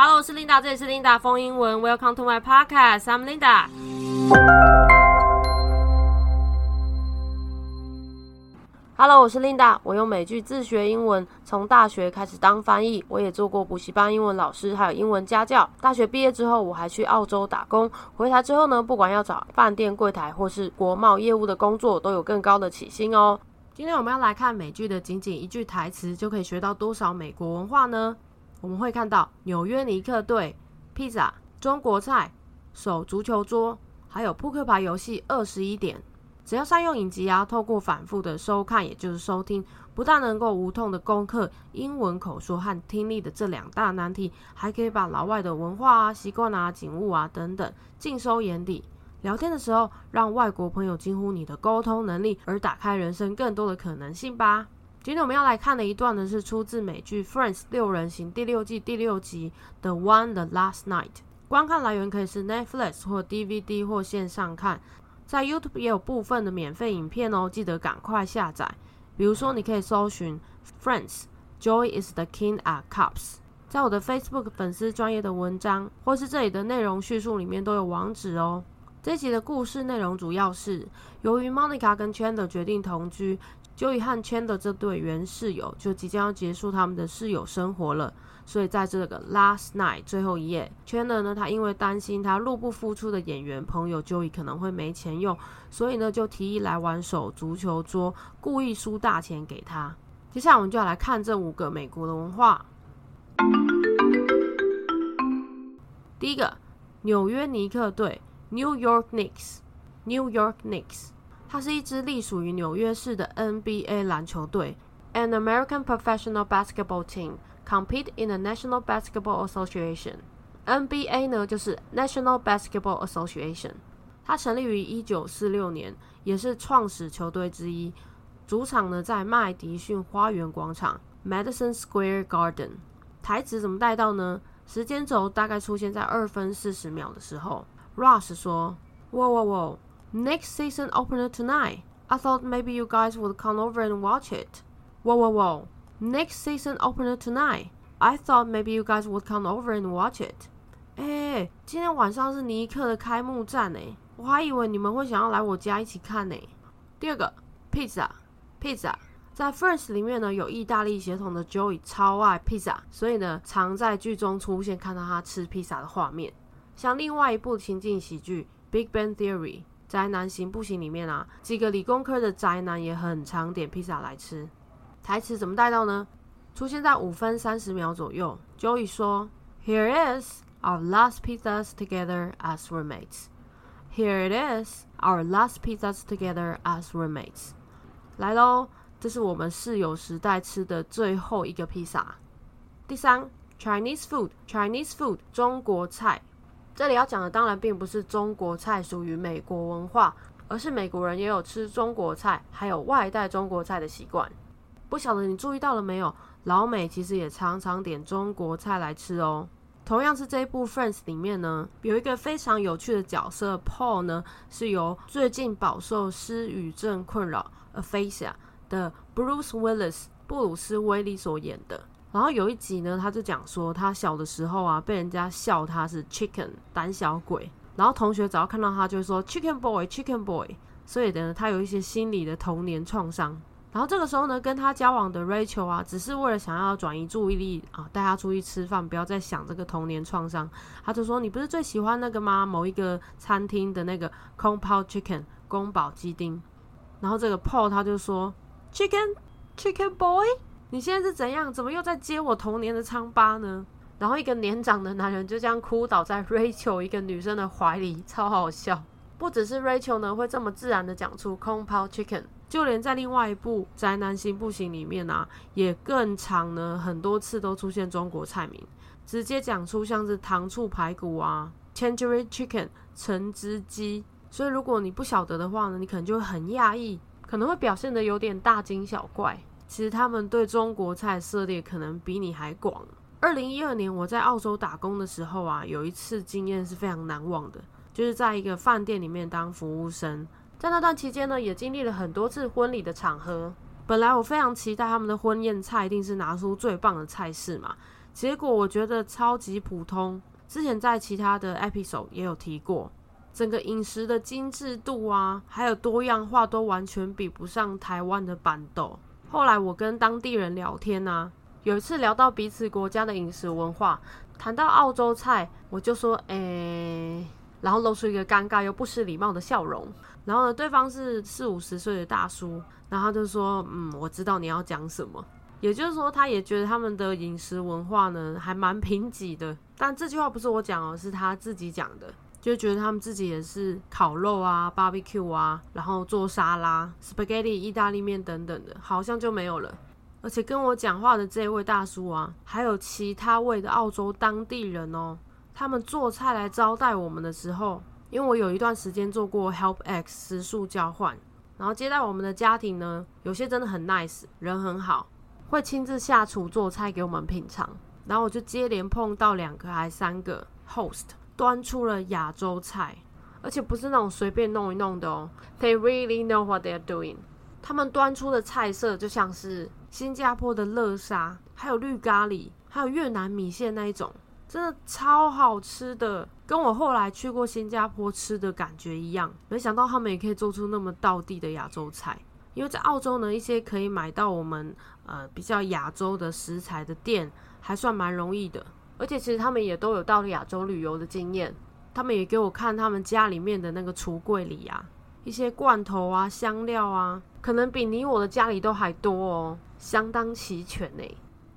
Hello，我是 Linda，这里是 Linda 风英文。Welcome to my podcast，I'm Linda。Hello，我是 Linda。我用美剧自学英文，从大学开始当翻译，我也做过补习班英文老师，还有英文家教。大学毕业之后，我还去澳洲打工。回台之后呢，不管要找饭店柜台或是国贸业务的工作，都有更高的起薪哦。今天我们要来看美剧的仅仅一句台词，就可以学到多少美国文化呢？我们会看到纽约尼克队、披萨、中国菜、手足球桌，还有扑克牌游戏。二十一点，只要善用影集啊，透过反复的收看，也就是收听，不但能够无痛的攻克英文口说和听力的这两大难题，还可以把老外的文化啊、习惯啊、景物啊等等尽收眼底。聊天的时候，让外国朋友惊呼你的沟通能力，而打开人生更多的可能性吧。今天我们要来看的一段呢，是出自美剧《Friends》六人行第六季第六集的《One the Last Night》。观看来源可以是 Netflix 或 DVD 或线上看，在 YouTube 也有部分的免费影片哦，记得赶快下载。比如说，你可以搜寻《Friends》，Joy is the King at Cups。在我的 Facebook 粉丝专业的文章，或是这里的内容叙述里面都有网址哦。这集的故事内容主要是，由于 Monica 跟 Chandler 决定同居。Joey 和 Chandler 这对原室友就即将要结束他们的室友生活了，所以在这个 last night 最后一夜，Chen 呢，他因为担心他入不敷出的演员朋友 Joey 可能会没钱用，所以呢就提议来玩手足球桌，故意输大钱给他。接下来我们就要来看这五个美国的文化。第一个，纽约尼克队 （New York Knicks），New York Knicks。它是一支隶属于纽约市的 NBA 篮球队，an American professional basketball team compete in the National Basketball Association。NBA 呢就是 National Basketball Association。它成立于一九四六年，也是创始球队之一。主场呢在麦迪逊花园广场 （Madison Square Garden）。台词怎么带到呢？时间轴大概出现在二分四十秒的时候。Rush 说：“哇哇哇！” Next season opener tonight. I thought maybe you guys would come over and watch it. Whoa, whoa, whoa. Next season opener tonight. I thought maybe you guys would come over and watch it. 哎，今天晚上是尼克的开幕战呢，我还以为你们会想要来我家一起看呢。第二个，pizza，pizza，在 First 里面呢有意大利血统的 Joey 超爱 pizza，所以呢常在剧中出现看到他吃披萨的画面。像另外一部情景喜剧《Big Bang Theory》。宅男行不行里面啊，几个理工科的宅男也很常点披萨来吃。台词怎么带到呢？出现在五分三十秒左右。Joey 说：“Here is our last pizzas together as roommates. Here it is our last pizzas together as roommates.” 来喽，这是我们室友时代吃的最后一个披萨。第三，Chinese food，Chinese food，中国菜。这里要讲的当然并不是中国菜属于美国文化，而是美国人也有吃中国菜，还有外带中国菜的习惯。不晓得你注意到了没有？老美其实也常常点中国菜来吃哦。同样是这一部《Friends》里面呢，有一个非常有趣的角色 Paul 呢，是由最近饱受失语症困扰 （aphasia） 的 Bruce Willis 布鲁斯威利所演的。然后有一集呢，他就讲说，他小的时候啊，被人家笑他是 chicken 胆小鬼，然后同学只要看到他，就会说 chicken boy，chicken boy，所以呢，他有一些心理的童年创伤。然后这个时候呢，跟他交往的 Rachel 啊，只是为了想要转移注意力啊，带他出去吃饭，不要再想这个童年创伤。他就说，你不是最喜欢那个吗？某一个餐厅的那个空泡 chicken 宫保鸡丁。然后这个 Paul 他就说 chicken，chicken boy。你现在是怎样？怎么又在揭我童年的疮疤呢？然后一个年长的男人就这样哭倒在 Rachel 一个女生的怀里，超好笑。不只是 Rachel 呢，会这么自然的讲出空抛 chicken，就连在另外一部宅男行不行里面啊，也更长呢，很多次都出现中国菜名，直接讲出像是糖醋排骨啊，Tangerine chicken 橙汁鸡。所以如果你不晓得的话呢，你可能就会很讶异，可能会表现的有点大惊小怪。其实他们对中国菜涉猎可能比你还广。二零一二年我在澳洲打工的时候啊，有一次经验是非常难忘的，就是在一个饭店里面当服务生。在那段期间呢，也经历了很多次婚礼的场合。本来我非常期待他们的婚宴菜一定是拿出最棒的菜式嘛，结果我觉得超级普通。之前在其他的 episode 也有提过，整个饮食的精致度啊，还有多样化都完全比不上台湾的板豆。后来我跟当地人聊天啊，有一次聊到彼此国家的饮食文化，谈到澳洲菜，我就说，诶，然后露出一个尴尬又不失礼貌的笑容。然后呢，对方是四五十岁的大叔，然后他就说，嗯，我知道你要讲什么。也就是说，他也觉得他们的饮食文化呢还蛮贫瘠的。但这句话不是我讲哦，是他自己讲的，就觉得他们自己也是烤肉啊、barbecue 啊，然后做沙拉、spaghetti、意大利面等等的，好像就没有了。而且跟我讲话的这位大叔啊，还有其他位的澳洲当地人哦，他们做菜来招待我们的时候，因为我有一段时间做过 Help X 食宿交换，然后接待我们的家庭呢，有些真的很 nice，人很好。会亲自下厨做菜给我们品尝，然后我就接连碰到两个还三个 host 端出了亚洲菜，而且不是那种随便弄一弄的哦。They really know what they're doing。他们端出的菜色就像是新加坡的乐沙，还有绿咖喱，还有越南米线那一种，真的超好吃的，跟我后来去过新加坡吃的感觉一样。没想到他们也可以做出那么道地的亚洲菜。因为在澳洲呢，一些可以买到我们呃比较亚洲的食材的店，还算蛮容易的。而且其实他们也都有到亚洲旅游的经验，他们也给我看他们家里面的那个橱柜里啊，一些罐头啊、香料啊，可能比你我的家里都还多哦，相当齐全呢。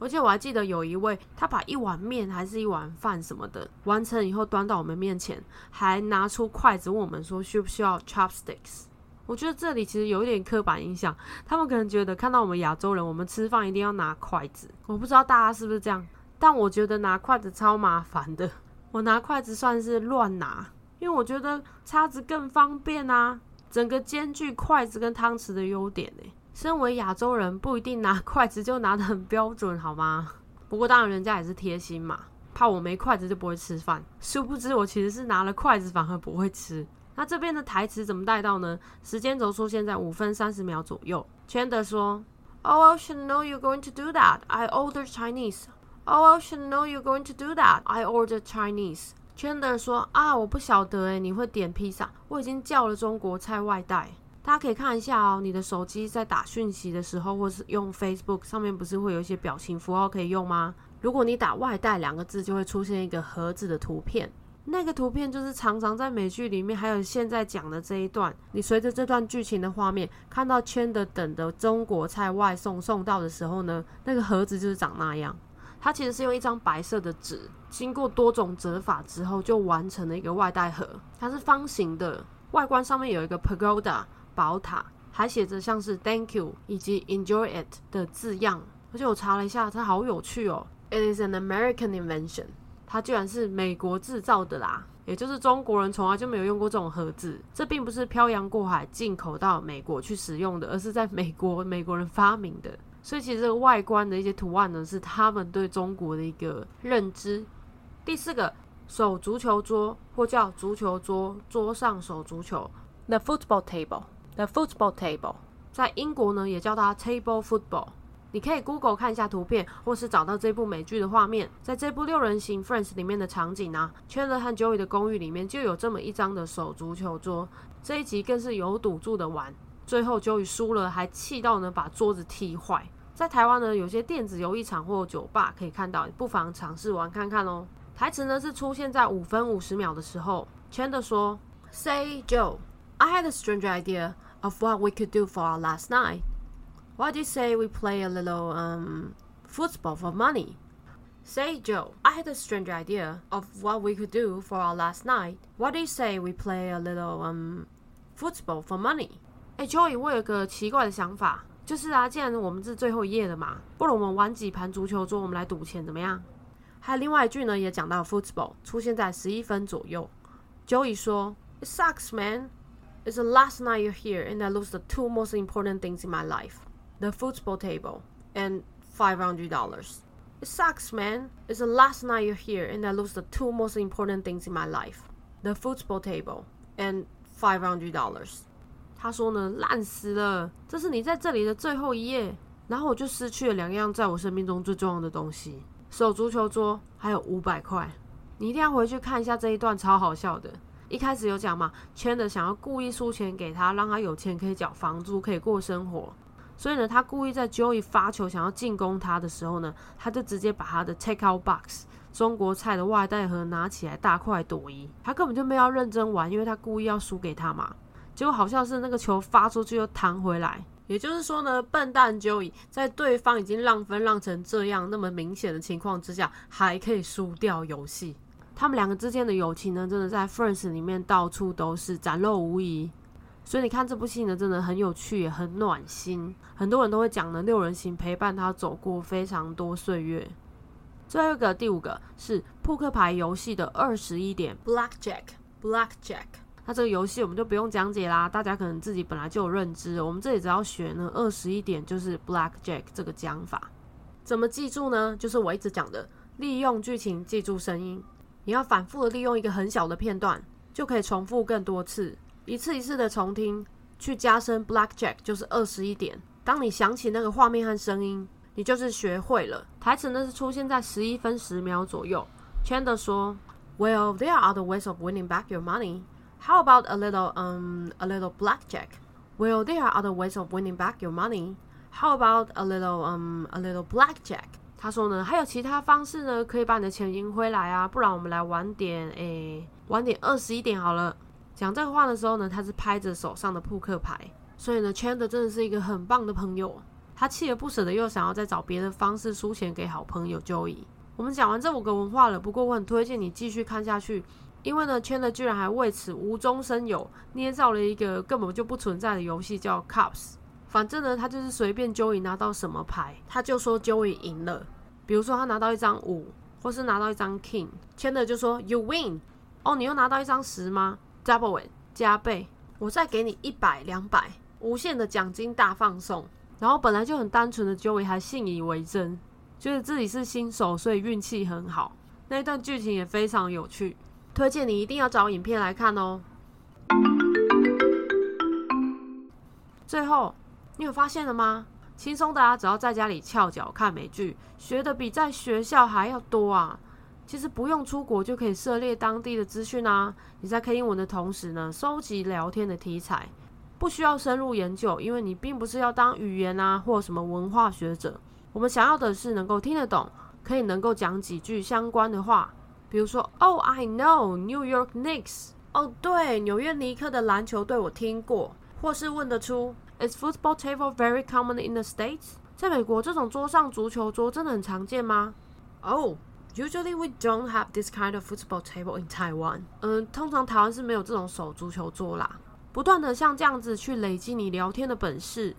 而且我还记得有一位，他把一碗面还是一碗饭什么的完成以后端到我们面前，还拿出筷子问我们说需不需要 chopsticks。我觉得这里其实有一点刻板印象，他们可能觉得看到我们亚洲人，我们吃饭一定要拿筷子。我不知道大家是不是这样，但我觉得拿筷子超麻烦的。我拿筷子算是乱拿，因为我觉得叉子更方便啊，整个兼具筷子跟汤匙的优点呢。身为亚洲人，不一定拿筷子就拿得很标准，好吗？不过当然人家也是贴心嘛，怕我没筷子就不会吃饭。殊不知我其实是拿了筷子反而不会吃。那这边的台词怎么带到呢？时间轴出现在五分三十秒左右。圈德说：“Oh, I should know you're going to do that. I order Chinese. Oh, I should know you're going to do that. I order Chinese.” 圈德说：“啊，我不晓得诶，你会点披萨？我已经叫了中国菜外带。大家可以看一下哦，你的手机在打讯息的时候，或是用 Facebook 上面，不是会有一些表情符号可以用吗？如果你打外带两个字，就会出现一个盒子的图片。”那个图片就是常常在美剧里面，还有现在讲的这一段。你随着这段剧情的画面，看到 Chandler 等的中国菜外送送到的时候呢，那个盒子就是长那样。它其实是用一张白色的纸，经过多种折法之后，就完成了一个外带盒。它是方形的，外观上面有一个 pagoda 宝塔，还写着像是 Thank you 以及 Enjoy it 的字样。而且我查了一下，它好有趣哦。It is an American invention. 它居然是美国制造的啦，也就是中国人从来就没有用过这种盒子。这并不是漂洋过海进口到美国去使用的，而是在美国美国人发明的。所以其实这个外观的一些图案呢，是他们对中国的一个认知。第四个，手足球桌或叫足球桌，桌上手足球，the football table，the football table，在英国呢也叫它 table football。你可以 Google 看一下图片，或是找到这部美剧的画面。在这部六人行 Friends 里面的场景啊，Chandler 和 Joey 的公寓里面就有这么一张的手足球桌。这一集更是有赌注的玩，最后 Joey 输了，还气到呢把桌子踢坏。在台湾呢，有些电子游艺场或酒吧可以看到，不妨尝试玩看看哦。台词呢是出现在五分五十秒的时候，Chandler 说：“Say Joe, I had a strange idea of what we could do for our last night.” What do you say we play a little um football for money? Say, Joe, I had a strange idea of what we could do for our last night. What do you say we play a little um football for money? 哎，Joey，我有个奇怪的想法，就是啊，既然我们是最后一页了嘛，不如我们玩几盘足球桌，我们来赌钱怎么样？还有另外一句呢，也讲到 football，出现在十一分左右。Joey 说，It sucks, man. It's the last night you're here, and I lose the two most important things in my life the football table, and $500. It sucks, man. It's the last night you're here, and I lose the two most important things in my life the football table and $500. 他说呢，烂死了，这是你在这里的最后一夜，然后我就失去了两样在我生命中最重要的东西。手足球桌还有五百块。你一定要回去看一下这一段，超好笑的。一开始有讲嘛，圈的想要故意输钱给他，让他有钱可以缴房租，可以过生活。所以呢，他故意在 Joey 发球想要进攻他的时候呢，他就直接把他的 Take Out Box 中国菜的外带盒拿起来大快朵颐。他根本就没有认真玩，因为他故意要输给他嘛。结果好像是那个球发出去又弹回来。也就是说呢，笨蛋 Joey 在对方已经让分让成这样那么明显的情况之下，还可以输掉游戏。他们两个之间的友情呢，真的在《Friends》里面到处都是展露无遗。所以你看这部戏呢，真的很有趣，也很暖心。很多人都会讲呢，六人行陪伴他走过非常多岁月。最后一个，第五个是扑克牌游戏的二十一点 Blackjack，Blackjack。那这个游戏我们就不用讲解啦，大家可能自己本来就有认知。我们这里只要学呢，二十一点就是 Blackjack 这个讲法。怎么记住呢？就是我一直讲的，利用剧情记住声音。你要反复的利用一个很小的片段，就可以重复更多次，一次一次的重听，去加深 Blackjack 就是二十一点。当你想起那个画面和声音，你就是学会了。台词呢是出现在十一分十秒左右。Chandler 说：“Well, there are other ways of winning back your money. How about a little, um, a little blackjack? Well, there are other ways of winning back your money. How about a little, um, a little blackjack?” 他说呢，还有其他方式呢，可以把你的钱赢回来啊！不然我们来玩点，诶，玩点二十一点好了。讲这个话的时候呢，他是拍着手上的扑克牌，所以呢，Chandler 真的是一个很棒的朋友。他锲而不舍的又想要再找别的方式输钱给好朋友 Joey。我们讲完这五个文化了，不过我很推荐你继续看下去，因为呢，Chen 呢居然还为此无中生有，捏造了一个根本就不存在的游戏，叫 Cups。反正呢，他就是随便 Joey 拿到什么牌，他就说 Joey 赢了。比如说他拿到一张五，或是拿到一张 King，签的就说 You win。哦，你又拿到一张十吗？Double it，加倍，我再给你一百、两百，无限的奖金大放送。然后本来就很单纯的 Joey 还信以为真，觉得自己是新手，所以运气很好。那一段剧情也非常有趣，推荐你一定要找影片来看哦。最后。你有发现了吗？轻松的啊，只要在家里翘脚看美剧，学的比在学校还要多啊！其实不用出国就可以涉猎当地的资讯啊！你在 K 英文的同时呢，收集聊天的题材，不需要深入研究，因为你并不是要当语言啊或什么文化学者。我们想要的是能够听得懂，可以能够讲几句相关的话，比如说，Oh, I know New York Knicks。哦，对，纽约尼克的篮球队我听过，或是问得出。Is football table very common in the states？在美国，这种桌上足球桌真的很常见吗？Oh, usually we don't have this kind of football table in Taiwan。嗯，通常台湾是没有这种手足球桌啦。不断的像这样子去累积你聊天的本事，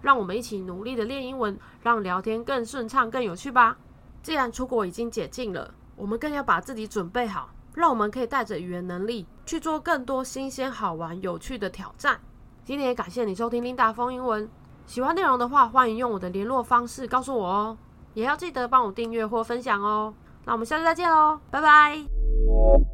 让我们一起努力的练英文，让聊天更顺畅、更有趣吧。既然出国已经解禁了，我们更要把自己准备好，让我们可以带着语言能力去做更多新鲜、好玩、有趣的挑战。今天也感谢你收听丁大风英文。喜欢内容的话，欢迎用我的联络方式告诉我哦。也要记得帮我订阅或分享哦。那我们下次再见喽，拜拜。